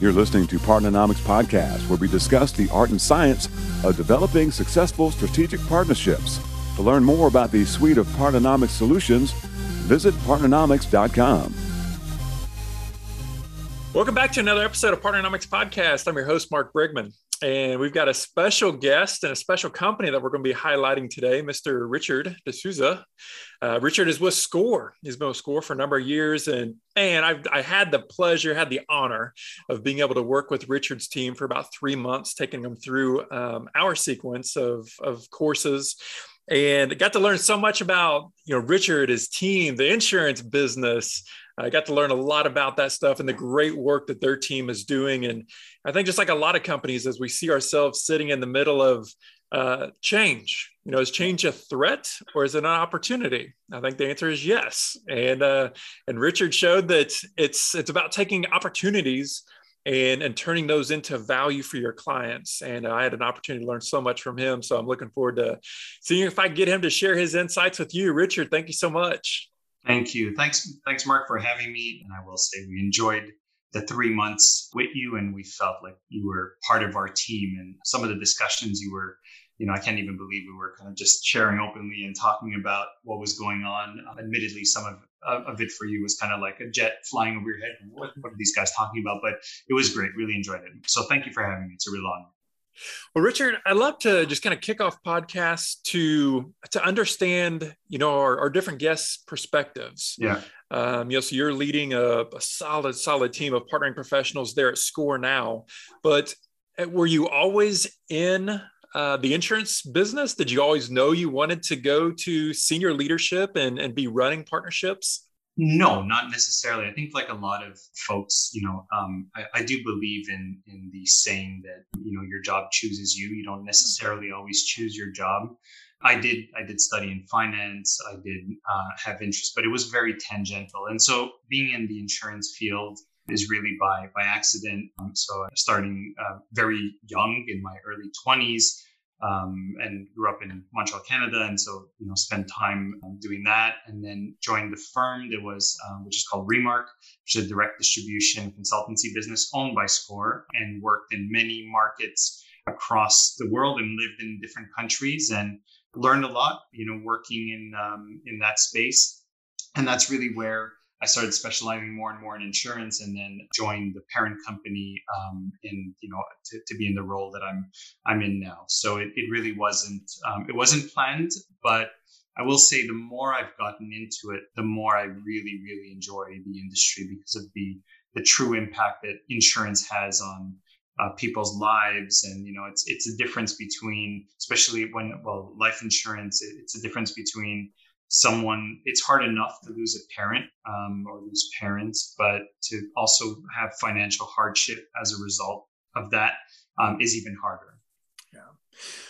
You're listening to Partnernomics Podcast, where we discuss the art and science of developing successful strategic partnerships. To learn more about the suite of Partnernomics solutions, visit partnernomics.com. Welcome back to another episode of Partnernomics Podcast. I'm your host, Mark Brigman. And we've got a special guest and a special company that we're going to be highlighting today, Mr. Richard D'Souza. Uh, Richard is with SCOR. He's been with SCOR for a number of years. And man, I've, I had the pleasure, had the honor of being able to work with Richard's team for about three months, taking them through um, our sequence of, of courses and got to learn so much about you know richard his team the insurance business I got to learn a lot about that stuff and the great work that their team is doing. And I think just like a lot of companies, as we see ourselves sitting in the middle of uh, change, you know, is change a threat or is it an opportunity? I think the answer is yes. And uh, and Richard showed that it's it's about taking opportunities and and turning those into value for your clients. And I had an opportunity to learn so much from him. So I'm looking forward to seeing if I get him to share his insights with you. Richard, thank you so much. Thank you. Thanks, thanks, Mark, for having me. And I will say we enjoyed the three months with you, and we felt like you were part of our team. And some of the discussions you were, you know, I can't even believe we were kind of just sharing openly and talking about what was going on. admittedly, some of of it for you was kind of like a jet flying over your head. What, what are these guys talking about? But it was great. Really enjoyed it. So thank you for having me. It's a real honor. Well, Richard, I'd love to just kind of kick off podcasts to to understand, you know, our, our different guests' perspectives. Yeah. Um, you know, so you're leading a, a, solid, solid team of partnering professionals there at SCOR now. But uh, were you always in uh, the insurance business? Did you always know you wanted to go to senior leadership and, and be running partnerships? No, not necessarily. I think like a lot of folks, you know, um, I, I, do believe in in the saying that you know your job chooses you. You don't necessarily always choose your job. I did I did study in finance. I did uh, have interest, but it was very tangential. And so being in the insurance field is really by by accident. Um, so starting uh, very young in my early twenties um, and grew up in Montreal, Canada, and so you know spent time um, doing that, and then joined the firm that was um, which is called Remark, which is a direct distribution consultancy business owned by SCOR, and worked in many markets across the world and lived in different countries and learned a lot, you know, working in um, in that space, and that's really where I started specializing more and more in insurance, and then joined the parent company um, in you know to, to, be in the role that I'm I'm in now. So it, it really wasn't um, it wasn't planned, but I will say the more I've gotten into it, the more I really really enjoy the industry because of the the true impact that insurance has on uh, people's lives and you know it's it's a difference between especially when well life insurance it's a difference between someone it's hard enough to lose a parent um, or lose parents but to also have financial hardship as a result of that um, is even harder. Yeah.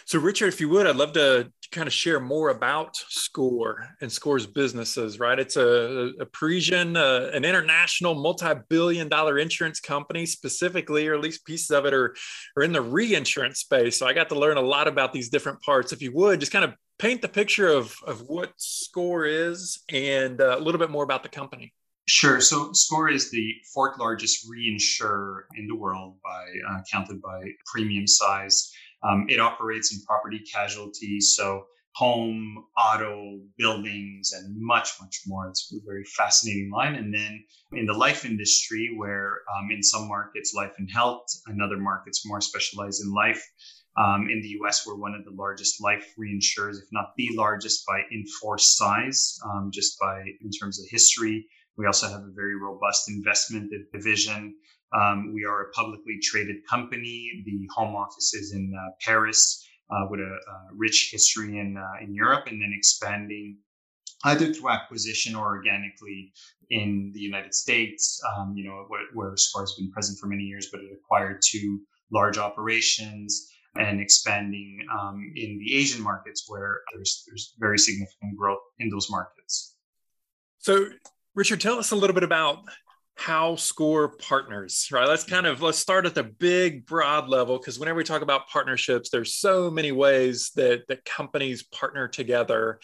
So richard if you would i'd love to kind of share more about SCOR and SCOR's businesses right? It's a, a parisian uh, an international multi-billion dollar insurance company. Specifically or at least pieces of it are, are in the reinsurance space. So i got to learn a lot about these different parts. If you would just kind of paint the picture of, of what SCOR is and uh, a little bit more about the company. Sure. So SCOR is the fourth largest reinsurer in the world by uh, counted by premium size. Um, it operates in property casualty, so home, auto, buildings, and much, much more. It's a very fascinating line. And then in the life industry, where um, in some markets, life and health, and other markets more specialized in life, um, in the US, we're one of the largest life reinsurers, if not the largest by in force size, um, just by in terms of history. We also have a very robust investment division. Um, we are a publicly traded company. The home office is in uh, Paris uh, with a, a, rich history in, uh, in Europe and then expanding either through acquisition or organically in the United States, um, you know, where, where has been present for many years, but it acquired two large operations and expanding um, in the Asian markets where there's there's very significant growth in those markets. So, Richard, tell us a little bit about how SCOR partners right? Let's kind of let's start at the big broad level because whenever we talk about partnerships there's so many ways that that companies partner together.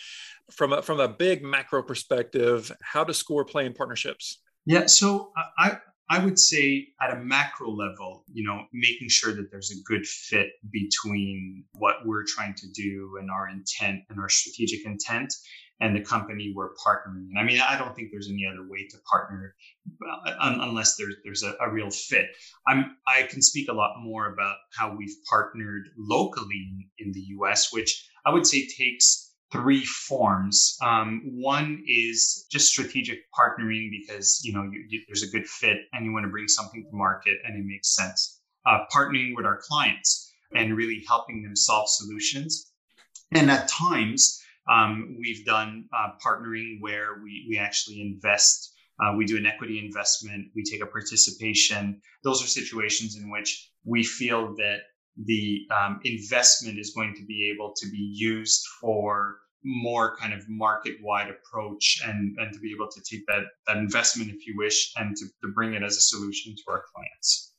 From a, from a big macro perspective how does SCOR play in partnerships? Yeah so i I would say at a macro level, you know, making sure that there's a good fit between what we're trying to do and our intent and our strategic intent and the company we're partnering. I mean, I don't think there's any other way to partner uh, unless there's there's a, a, real fit. I'm I can speak a lot more about how we've partnered locally in, in the U.S., which I would say takes three forms. Um, one is just strategic partnering because you know you, you, there's a good fit and you want to bring something to market and it makes sense. Uh, partnering with our clients and really helping them solve solutions. And at times, um, we've done uh, partnering where we, we actually invest. Uh, we do an equity investment. We take a participation. Those are situations in which we feel that the um, investment is going to be able to be used for more kind of market wide approach and, and to be able to take that, that investment, if you wish, and to, to bring it as a solution to our clients.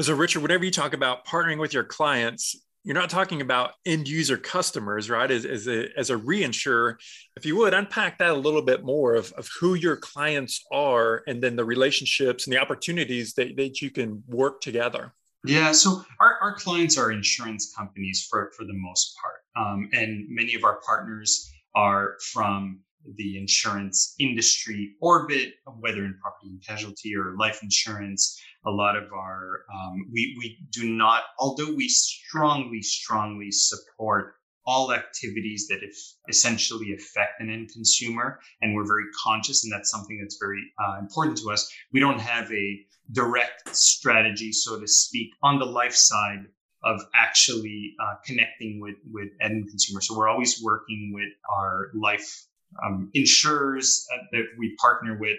So, Richard, whenever you talk about partnering with your clients, you're not talking about end user customers, right? As, as, a, as a reinsurer, if you would unpack that a little bit more of, of who your clients are and then the relationships and the opportunities that, that you can work together. Yeah, so our, our clients are insurance companies for, for the most part. Um, and many of our partners are from the insurance industry orbit, whether in property and casualty or life insurance. A lot of our, um, we, we do not, although we strongly, strongly support all activities that if essentially affect an end consumer, and we're very conscious, and that's something that's very uh, important to us. We don't have a direct strategy, so to speak, on the life side of actually uh, connecting with with end consumers. So we're always working with our life um, insurers uh, that we partner with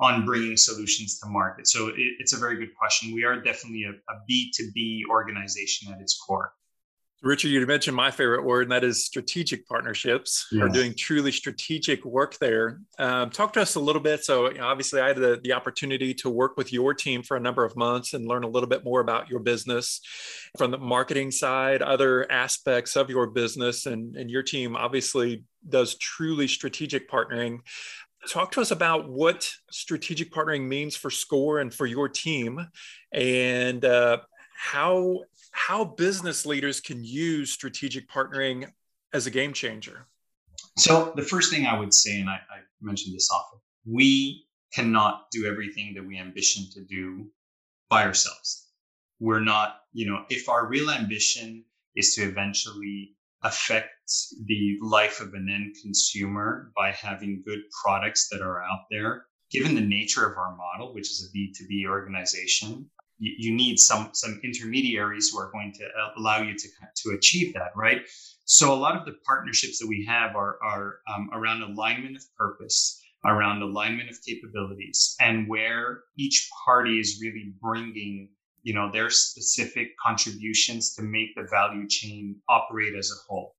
on bringing solutions to market. So it, it's a very good question. We are definitely a a B2B organization at its core. Richard, you mentioned my favorite word, and that is strategic partnerships. Yes. We're doing truly strategic work there. Um, talk to us a little bit. So, you know, obviously, I had the, the opportunity to work with your team for a number of months and learn a little bit more about your business from the marketing side, other aspects of your business. And, and your team obviously does truly strategic partnering. Talk to us about what strategic partnering means for SCOR and for your team, and uh, how how business leaders can use strategic partnering as a game changer? So, the first thing I would say, and I, I mentioned this often, we cannot do everything that we ambition to do by ourselves. We're not, you know, if our real ambition is to eventually affect the life of an end consumer by having good products that are out there, given the nature of our model, which is a B2B organization, you, you need some some intermediaries who are going to allow you to to achieve that, right? So a lot of the partnerships that we have are are um, around alignment of purpose, around alignment of capabilities, and where each party is really bringing you know their specific contributions to make the value chain operate as a whole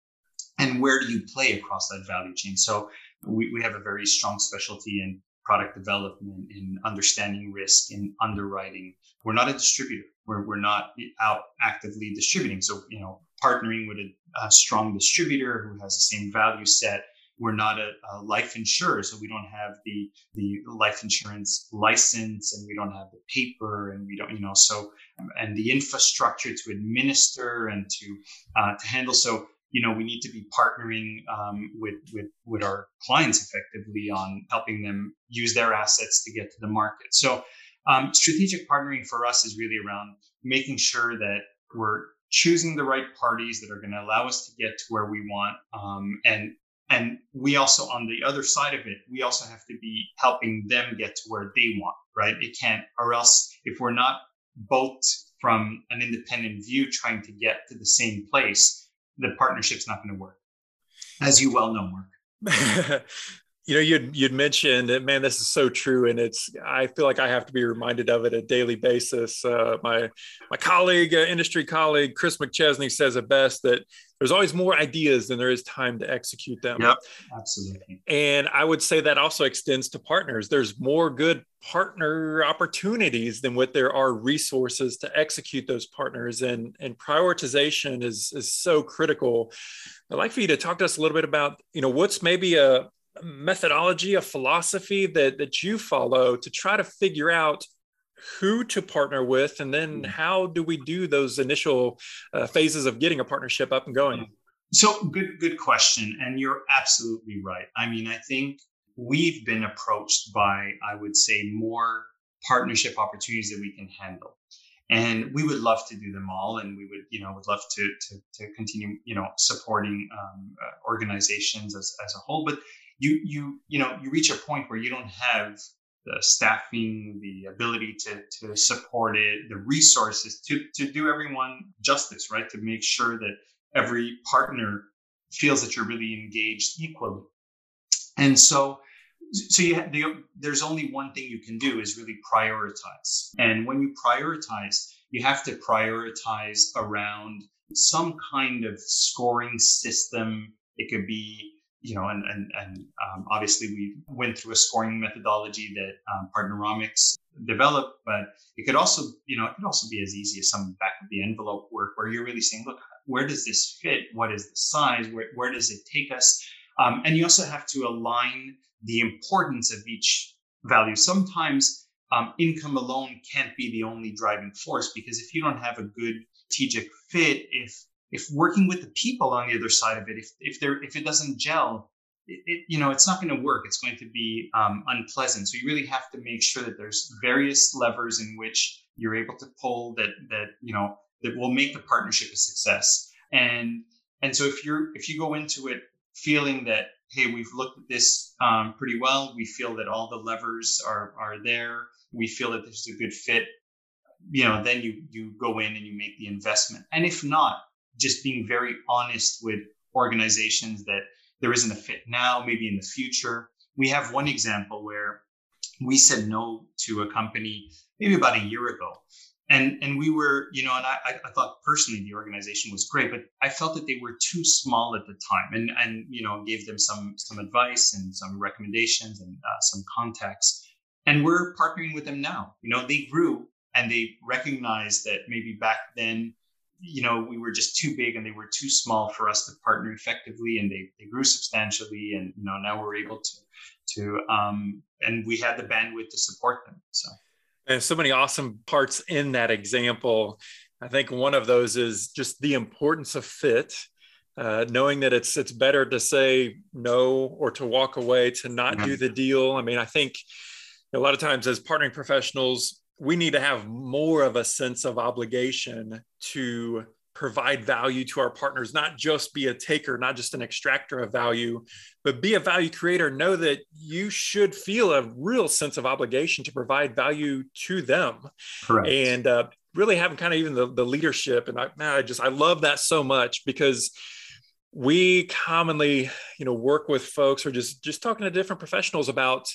and where do you play across that value chain so we, we have a very strong specialty in product development, in understanding risk, in underwriting. We're not a distributor. We're, we're not out actively distributing. So, you know, partnering with a, a strong distributor who has the same value set. We're not a, a, life insurer, so we don't have the the life insurance license, and we don't have the paper, and we don't, you know, so and the infrastructure to administer and to uh, to handle. So you know we need to be partnering um, with with with our clients effectively on helping them use their assets to get to the market. So um, strategic partnering for us is really around making sure that we're choosing the right parties that are going to allow us to get to where we want um, and and we also on the other side of it we also have to be helping them get to where they want right? It can't or else if we're not both from an independent view trying to get to the same place the partnership's not going to work, as you well know, Mark. you know, you'd you'd mentioned that, man, this is so true, and it's. I feel like I have to be reminded of it a daily basis. Uh, my my colleague, uh, industry colleague, Chris McChesney says it best that there's always more ideas than there is time to execute them. Yep, absolutely. And I would say that also extends to partners. There's more good partner opportunities than what there are resources to execute those partners. And, and prioritization is, is so critical. I'd like for you to talk to us a little bit about, you know, what's maybe a methodology, a philosophy that, that you follow to try to figure out who to partner with, and then mm-hmm. how do we do those initial uh, phases of getting a partnership up and going? So good, good question, and you're absolutely right. I mean, I think we've been approached by, I would say, more partnership opportunities that we can handle and we would love to do them all and we would you know would love to to, to continue you know supporting um, uh, organizations as, as a whole but you you you know you reach a point where you don't have the staffing the ability to to support it the resources to to do everyone justice right? To make sure that every partner feels that you're really engaged equally. And so so you have, there's only one thing you can do is really prioritize. And when you prioritize you have to prioritize around some kind of scoring system. It could be you know and and, and um, obviously we went through a scoring methodology that um, Partnernomics developed but it could also you know it could also be as easy as some back of the envelope work where you're really saying look where does this fit? What is the size? Where, where does it take us? Um, and you also have to align the importance of each value. Sometimes um, income alone can't be the only driving force because if you don't have a good strategic fit, if if working with the people on the other side of it, if if there if it doesn't gel, it, it you know it's not going to work. It's going to be um, unpleasant. So you really have to make sure that there's various levers in which you're able to pull that that you know that will make the partnership a success. And and so if you're if you go into it feeling that hey, we've looked at this um, pretty well. We feel that all the levers are are there. We feel that this is a good fit. You know, then you you go in and you make the investment. And if not, just being very honest with organizations that there isn't a fit now, maybe in the future. We have one example where we said no to a company maybe about a year ago and and we were you know and I, I thought personally the organization was great but i felt that they were too small at the time and and you know gave them some some advice and some recommendations and uh, some contacts. and we're partnering with them now you know they grew and they recognized that maybe back then you know we were just too big and they were too small for us to partner effectively and they, they grew substantially and you know now we're able to to um and we had the bandwidth to support them so and so many awesome parts in that example. I think one of those is just the importance of fit. Uh, knowing that it's it's better to say no or to walk away to not do the deal. I mean, I think a lot of times as partnering professionals, we need to have more of a sense of obligation to provide value to our partners, not just be a taker, not just an extractor of value, but be a value creator. Know that you should feel a real sense of obligation to provide value to them. Correct. And uh, really having kind of even the, the leadership. And I, man, I just, I love that so much because we commonly, you know, work with folks or just, just talking to different professionals about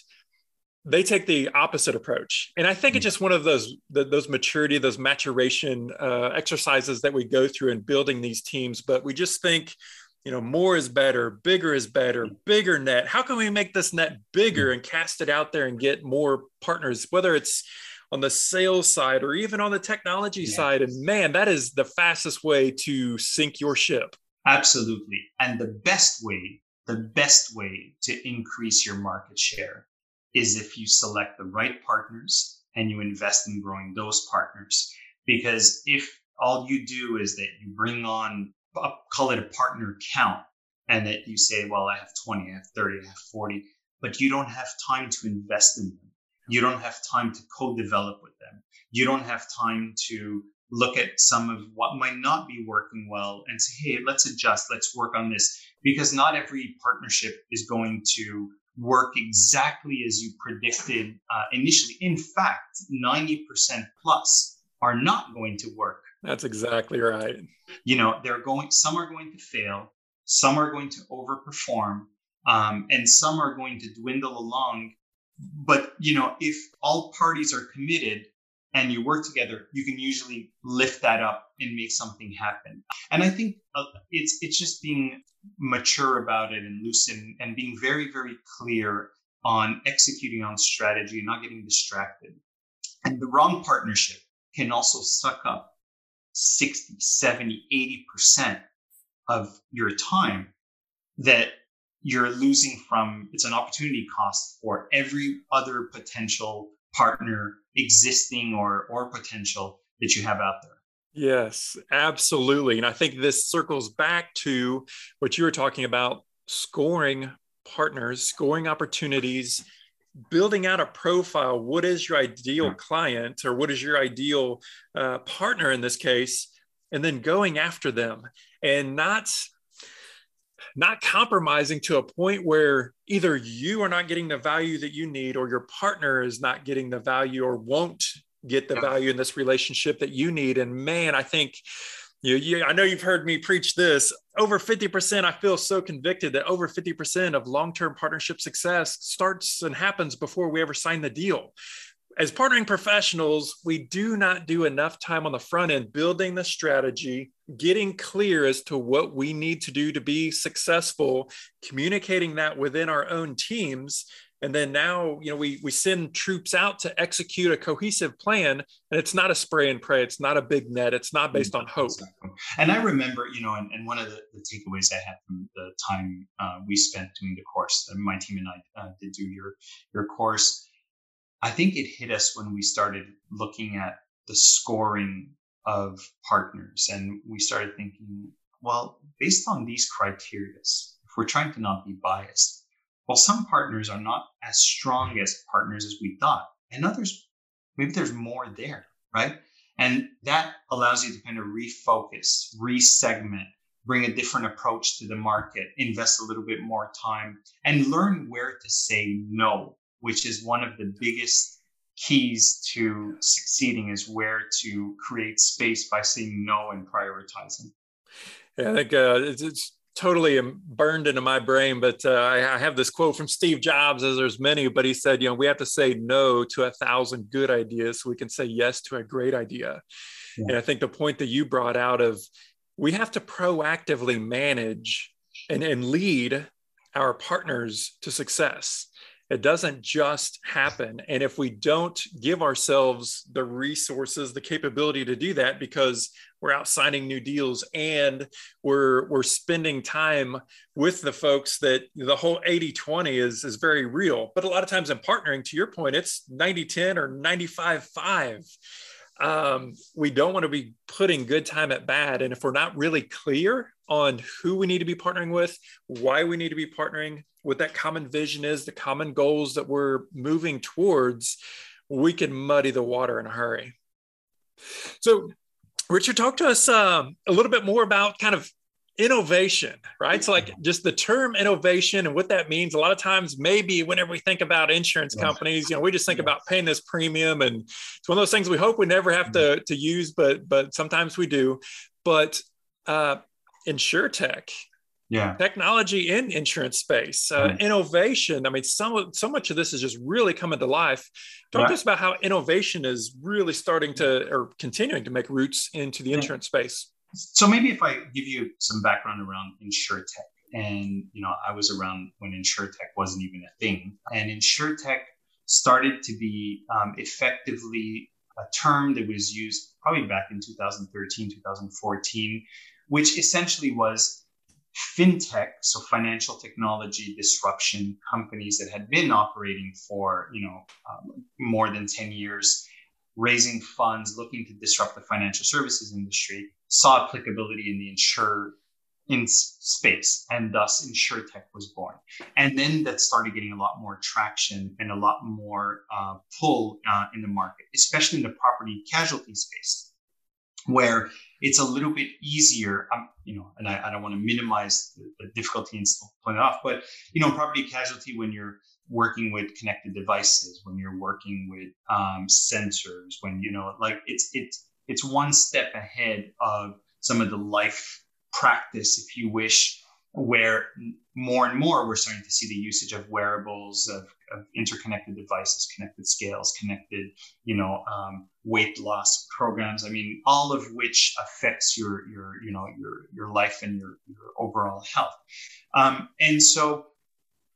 they take the opposite approach and i think it's mm. just one of those the, those maturity those maturation uh, exercises that we go through in building these teams but we just think you know more is better bigger is better mm. bigger net how can we make this net bigger mm. and cast it out there and get more partners whether it's on the sales side or even on the technology yeah. side and man that is the fastest way to sink your ship absolutely and the best way the best way to increase your market share is if you select the right partners and you invest in growing those partners. Because if all you do is that you bring on, uh, call it a partner count, and that you say, well, I have 20, I have 30, I have 40, but you don't have time to invest in them. You don't have time to co develop with them. You don't have time to look at some of what might not be working well and say, hey, let's adjust, let's work on this. Because not every partnership is going to work exactly as you predicted uh, initially. In fact, 90% plus are not going to work. That's exactly right. You know, they're going, some are going to fail, some are going to overperform, um, and some are going to dwindle along. But, you know, if all parties are committed, and you work together, you can usually lift that up and make something happen. And I think uh, it's it's just being mature about it and lucid and being very very clear on executing on strategy and not getting distracted. And the wrong partnership can also suck up 60, 70, 80% of your time that you're losing from it's an opportunity cost for every other potential partner existing or or potential that you have out there. Yes, absolutely. And I think this circles back to what you were talking about scoring partners, scoring opportunities, building out a profile. What is your ideal client or what is your ideal uh, partner in this case? And then going after them and not not compromising to a point where either you are not getting the value that you need or your partner is not getting the value or won't get the yeah. value in this relationship that you need. And man, I think you, you, I know you've heard me preach this. Over 50%, I feel so convicted that over 50% of long term partnership success starts and happens before we ever sign the deal. As partnering professionals, we do not do enough time on the front end building the strategy, getting clear as to what we need to do to be successful, communicating that within our own teams, and then now you know we we send troops out to execute a cohesive plan and it's not a spray and pray. It's not a big net. It's not based on hope. And i remember you know and, and one of the, the, takeaways i had from the time uh, we spent doing the course my team and i uh, did do your your course i think it hit us when we started looking at the scoring of partners and we started thinking well based on these criteria if we're trying to not be biased while some partners are not as strong as partners as we thought, and others, maybe there's more there, right? And that allows you to kind of refocus, resegment, bring a different approach to the market, invest a little bit more time, and learn where to say no, which is one of the biggest keys to succeeding is where to create space by saying no and prioritizing. Yeah, I think uh, it's, it's totally burned into my brain, but uh, I, I, have this quote from Steve Jobs, as there's many, but he said, you know, we have to say no to a thousand good ideas so we can say yes to a great idea. Yeah. And I think the point that you brought out of we have to proactively manage and, and lead our partners to success. It doesn't just happen. And if we don't give ourselves the resources, the capability to do that, because we're out signing new deals and we're we're spending time with the folks that the whole 80-20 is is very real. But a lot of times in partnering, to your point, it's 90-10 or 95-5. Um, we don't want to be putting good time at bad. And if we're not really clear on who we need to be partnering with, why we need to be partnering, what that common vision is, the common goals that we're moving towards, we can muddy the water in a hurry. So, Richard, talk to us um, a little bit more about kind of innovation, right? So, like just the term innovation and what that means. A lot of times, maybe whenever we think about insurance companies, you know, we just think about paying this premium, and it's one of those things we hope we never have to to use, but but sometimes we do. But uh, tech. Yeah. Technology in insurance space uh, innovation. I mean some so much of this is just really coming to life. Talk right. to us about how innovation is really starting to or continuing to make roots into the insurance space. So maybe if i give you some background around InsurTech, and you know i was around when InsurTech wasn't even a thing and InsurTech started to be um, effectively a term that was used probably back in 2013 2014 which essentially was fintech, so financial technology disruption companies that had been operating for you know um, more than 10 years, raising funds, looking to disrupt the financial services industry, saw applicability in the insure in space, and thus InsurTech was born. And then that started getting a lot more traction and a lot more uh, pull uh, in the market, especially in the property casualty space where it's a little bit easier. Um, you know, and I, I don't want to minimize the, the difficulty in pulling it off, but you know, property casualty when you're working with connected devices, when you're working with um, sensors, when you know, like it's it's it's one step ahead of some of the life practice, if you wish, where more and more we're starting to see the usage of wearables, of, of interconnected devices, connected scales, connected, you know, um, weight loss programs. I mean, all of which affects your your you know your your life and your your overall health. Um, and so,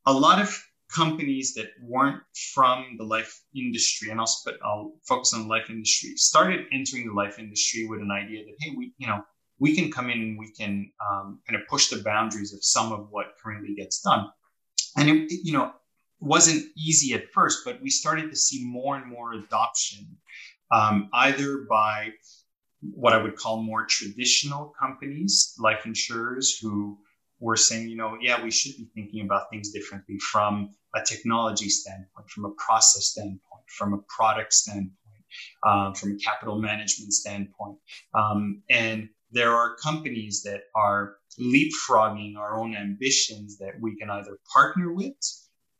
a lot of companies that weren't from the life industry, and I'll, I'll focus on the life industry, started entering the life industry with an idea that hey, we you know we can come in and we can um, kind of push the boundaries of some of what currently gets done. And it, you know, wasn't easy at first, but we started to see more and more adoption, um, either by what I would call more traditional companies, life insurers, who were saying, you know, yeah, we should be thinking about things differently from a technology standpoint, from a process standpoint, from a product standpoint, um, from a capital management standpoint. Um, and there are companies that are leapfrogging our own ambitions that we can either partner with,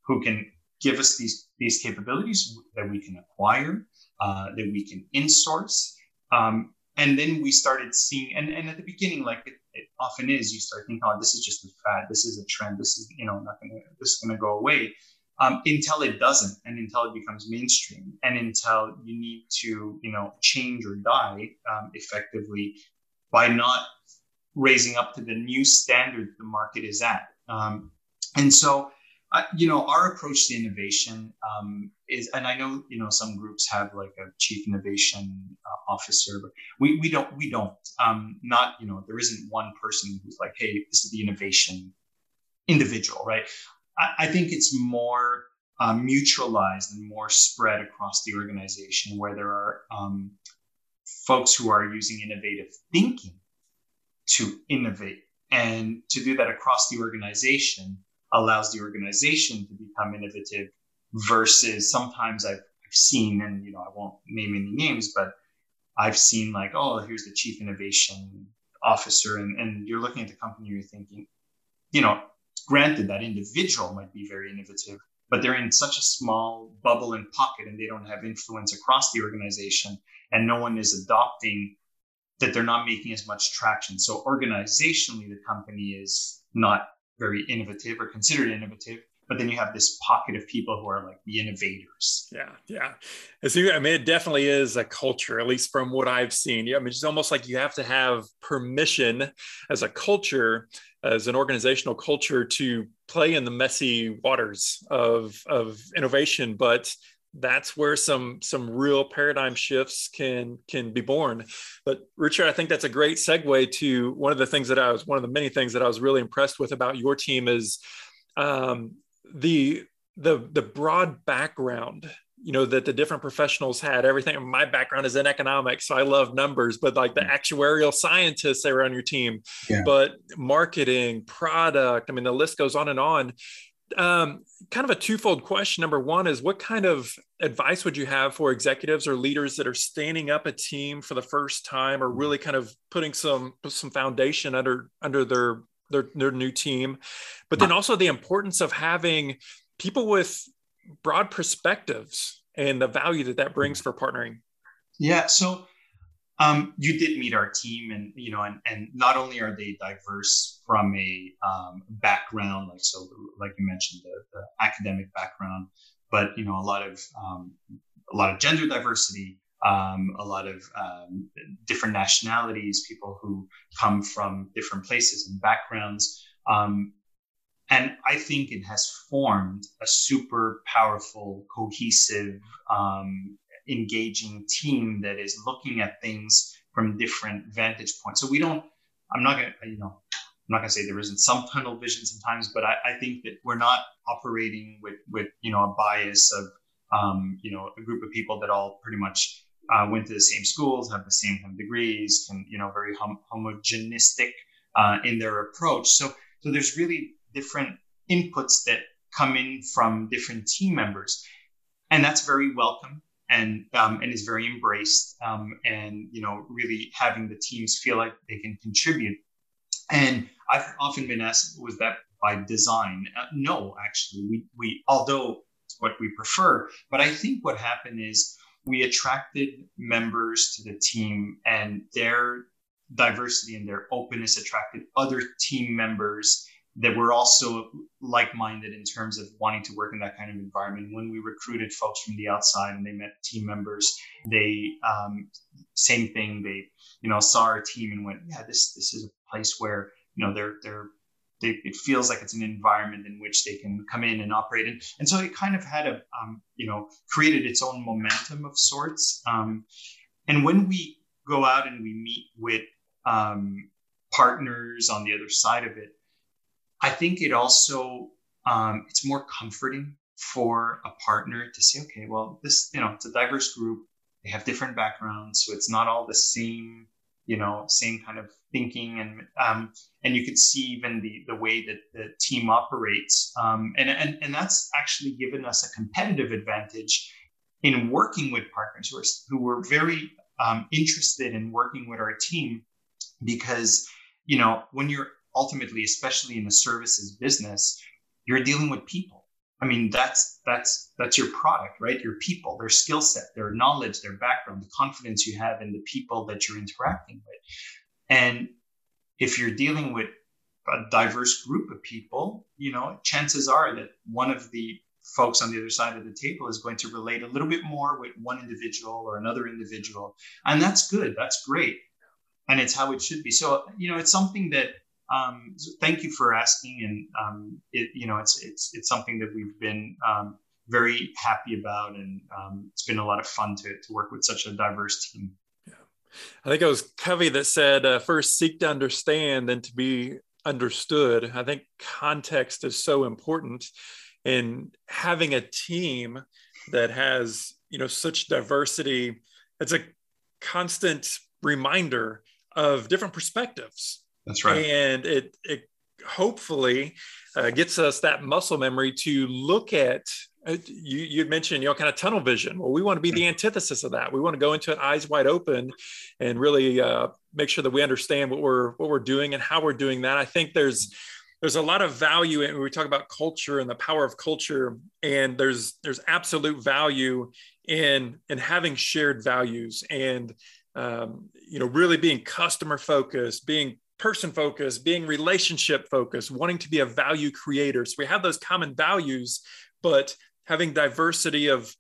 who can give us these these capabilities that we can acquire, uh, that we can insource. Um, and then we started seeing, and, and at the beginning, like it, it, often is, you start thinking, oh, this is just a fad, this is a trend, this is, you know, not gonna, this is gonna go away. Um, until it doesn't, and until it becomes mainstream, and until you need to, you know, change or die um, effectively by not raising up to the new standard the market is at. Um, and so, uh, you know, our approach to innovation um, is, and I know, you know, some groups have like a chief innovation uh, officer, but we, we don't, we don't, um, not, you know, there isn't one person who's like, hey, this is the innovation individual, right? I, I think it's more uh, mutualized and more spread across the organization where there are um, folks who are using innovative thinking to innovate. And to do that across the organization allows the organization to become innovative versus sometimes I've, I've seen, and you know, I won't name any names, but I've seen like, oh, here's the chief innovation officer, and, and you're looking at the company, you're thinking, you know, granted that individual might be very innovative, but they're in such a small bubble and pocket and they don't have influence across the organization and no one is adopting that they're not making as much traction. So organizationally, the company is not very innovative or considered innovative. But then you have this pocket of people who are like the innovators. Yeah, yeah. So I mean, it definitely is a culture, at least from what I've seen. Yeah, I mean, it's almost like you have to have permission as a culture, as an organizational culture, to play in the messy waters of of innovation. But that's where some some real paradigm shifts can can be born but richard i think that's a great segue to one of the things that i was one of the many things that i was really impressed with about your team is um, the the the broad background you know that the different professionals had everything my background is in economics so i love numbers but like the mm. actuarial scientists that were on your team yeah. but marketing product i mean the list goes on and on um, kind of a twofold question. Number one is what kind of advice would you have for executives or leaders that are standing up a team for the first time or really kind of putting some some foundation under under their their, their new team, but then also the importance of having people with broad perspectives and the value that that brings for partnering. Yeah. So um, you did meet our team, and you know, and, and not only are they diverse from a um, background, like so, like you mentioned, the, the, academic background, but you know, a lot of um, a lot of gender diversity, um, a lot of um, different nationalities, people who come from different places and backgrounds. Um, and I think it has formed a super powerful, cohesive, um, engaging team that is looking at things from different vantage points. So we don't, I'm not going to, you know, I'm not going to say there isn't some tunnel vision sometimes, but I, I, think that we're not operating with, with, you know, a bias of, um, you know, a group of people that all pretty much uh, went to the same schools, have the same kind of degrees, and, you know, very hom- homogenistic uh, in their approach. So, so there's really different inputs that come in from different team members. And that's very welcome and um, and is very embraced um, and you know really having the teams feel like they can contribute. And i've often been asked was that by design? Uh, no actually. We we although it's what we prefer. But i think what happened is we attracted members to the team and their diversity and their openness attracted other team members that were also like-minded in terms of wanting to work in that kind of environment. When we recruited folks from the outside and they met team members, they um, same thing. They you know saw our team and went, yeah, this this is a place where you know they're they're they, it feels like it's an environment in which they can come in and operate in. And so it kind of had a, um, you know, created its own momentum of sorts. Um, and when we go out and we meet with um, partners on the other side of it, I think it also um, it's more comforting for a partner to say, okay, well, this, you know, it's a diverse group. They have different backgrounds, so it's not all the same, you know, same kind of thinking, and um, and you could see even the the way that the team operates, um, and and and that's actually given us a competitive advantage in working with partners who are who were very um, interested in working with our team, because you know when you're ultimately, especially in a services business, you're dealing with people I mean, that's that's that's your product, right? Your people, their skill set, their knowledge, their background, the confidence you have in the people that you're interacting with. And if you're dealing with a diverse group of people, you know, chances are that one of the folks on the other side of the table is going to relate a little bit more with one individual or another individual. And that's good. That's great. And it's how it should be. So, you know, it's something that um, thank you for asking, and um, it, you know, it's it's it's something that we've been um, very happy about, and um, it's been a lot of fun to to work with such a diverse team. Yeah, I think it was Covey that said, uh, "First, seek to understand, then to be understood." I think context is so important, in having a team that has you know such diversity. It's a constant reminder of different perspectives that's right. And it, it hopefully uh, gets us that muscle memory to look at uh, you you mentioned you know kind of tunnel vision. Well we want to be the antithesis of that. We want to go into it eyes wide open and really uh, make sure that we understand what we're what we're doing and how we're doing that. I think there's there's a lot of value in when we talk about culture and the power of culture and there's there's absolute value in in having shared values and um, you know really being customer focused being person focused, being relationship focused, wanting to be a value creator. So we have those common values, but having diversity of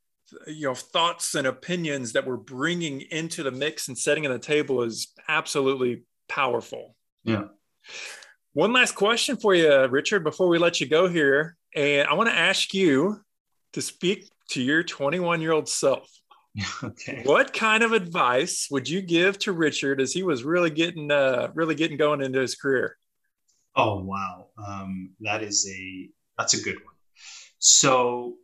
you know thoughts and opinions that we're bringing into the mix and setting on the table is absolutely powerful. Yeah. One last question for you, Richard, before we let you go here. And I want to ask you to speak to your 21 year old self. okay. What kind of advice would you give to Richard as he was really getting uh, really getting going into his career? Oh wow, um, that is a that's a good one. So,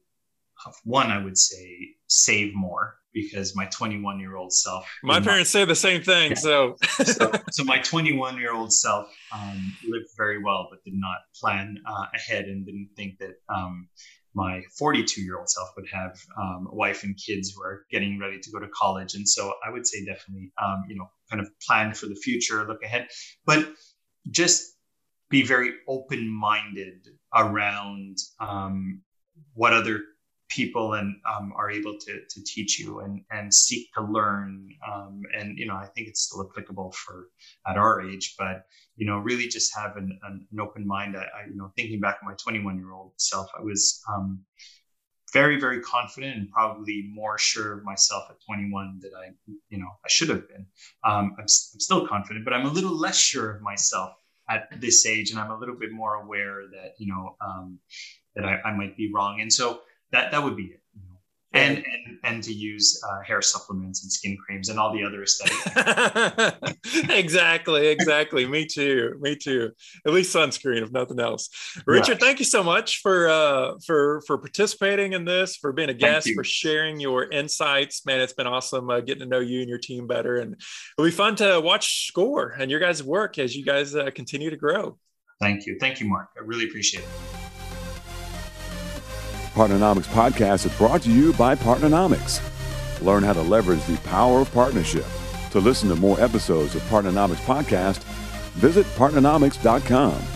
one I would say save more because my 21 year old self. My parents not, say the same thing. Yeah. So. so, so my 21 year old self um, lived very well, but did not plan uh, ahead and didn't think that um, my 42 year old self would have um, a wife and kids who are getting ready to go to college. And so I would say definitely, um, you know, kind of plan for the future, look ahead, but just be very open minded around um, what other people and um, are able to, to teach you and, and seek to learn. Um, and, you know, I think it's still applicable for at our age, but, you know, really just have an, an, an open mind. I, I, you know, thinking back my 21 year old self, I was um, very, very confident and probably more sure of myself at 21 that I, you know, I should have been. Um, I'm, I'm still confident, but I'm a little less sure of myself at this age. And I'm a little bit more aware that, you know, um, that I, I might be wrong. And so, that that would be it. You know? and, and and to use uh, hair supplements and skin creams and all the other aesthetic. exactly, exactly. Me too. Me too. At least sunscreen, if nothing else. Richard, thank you so much for uh, for for participating in this, for being a guest, for sharing your insights. Man, it's been awesome uh, getting to know you and your team better, and it'll be fun to watch SCOR and your guys' work as you guys uh, continue to grow. Thank you, thank you, Mark. I really appreciate it. Partnernomics podcast is brought to you by Partnernomics. Learn how to leverage the power of partnership. To listen to more episodes of Partnernomics podcast, visit partnernomics.com.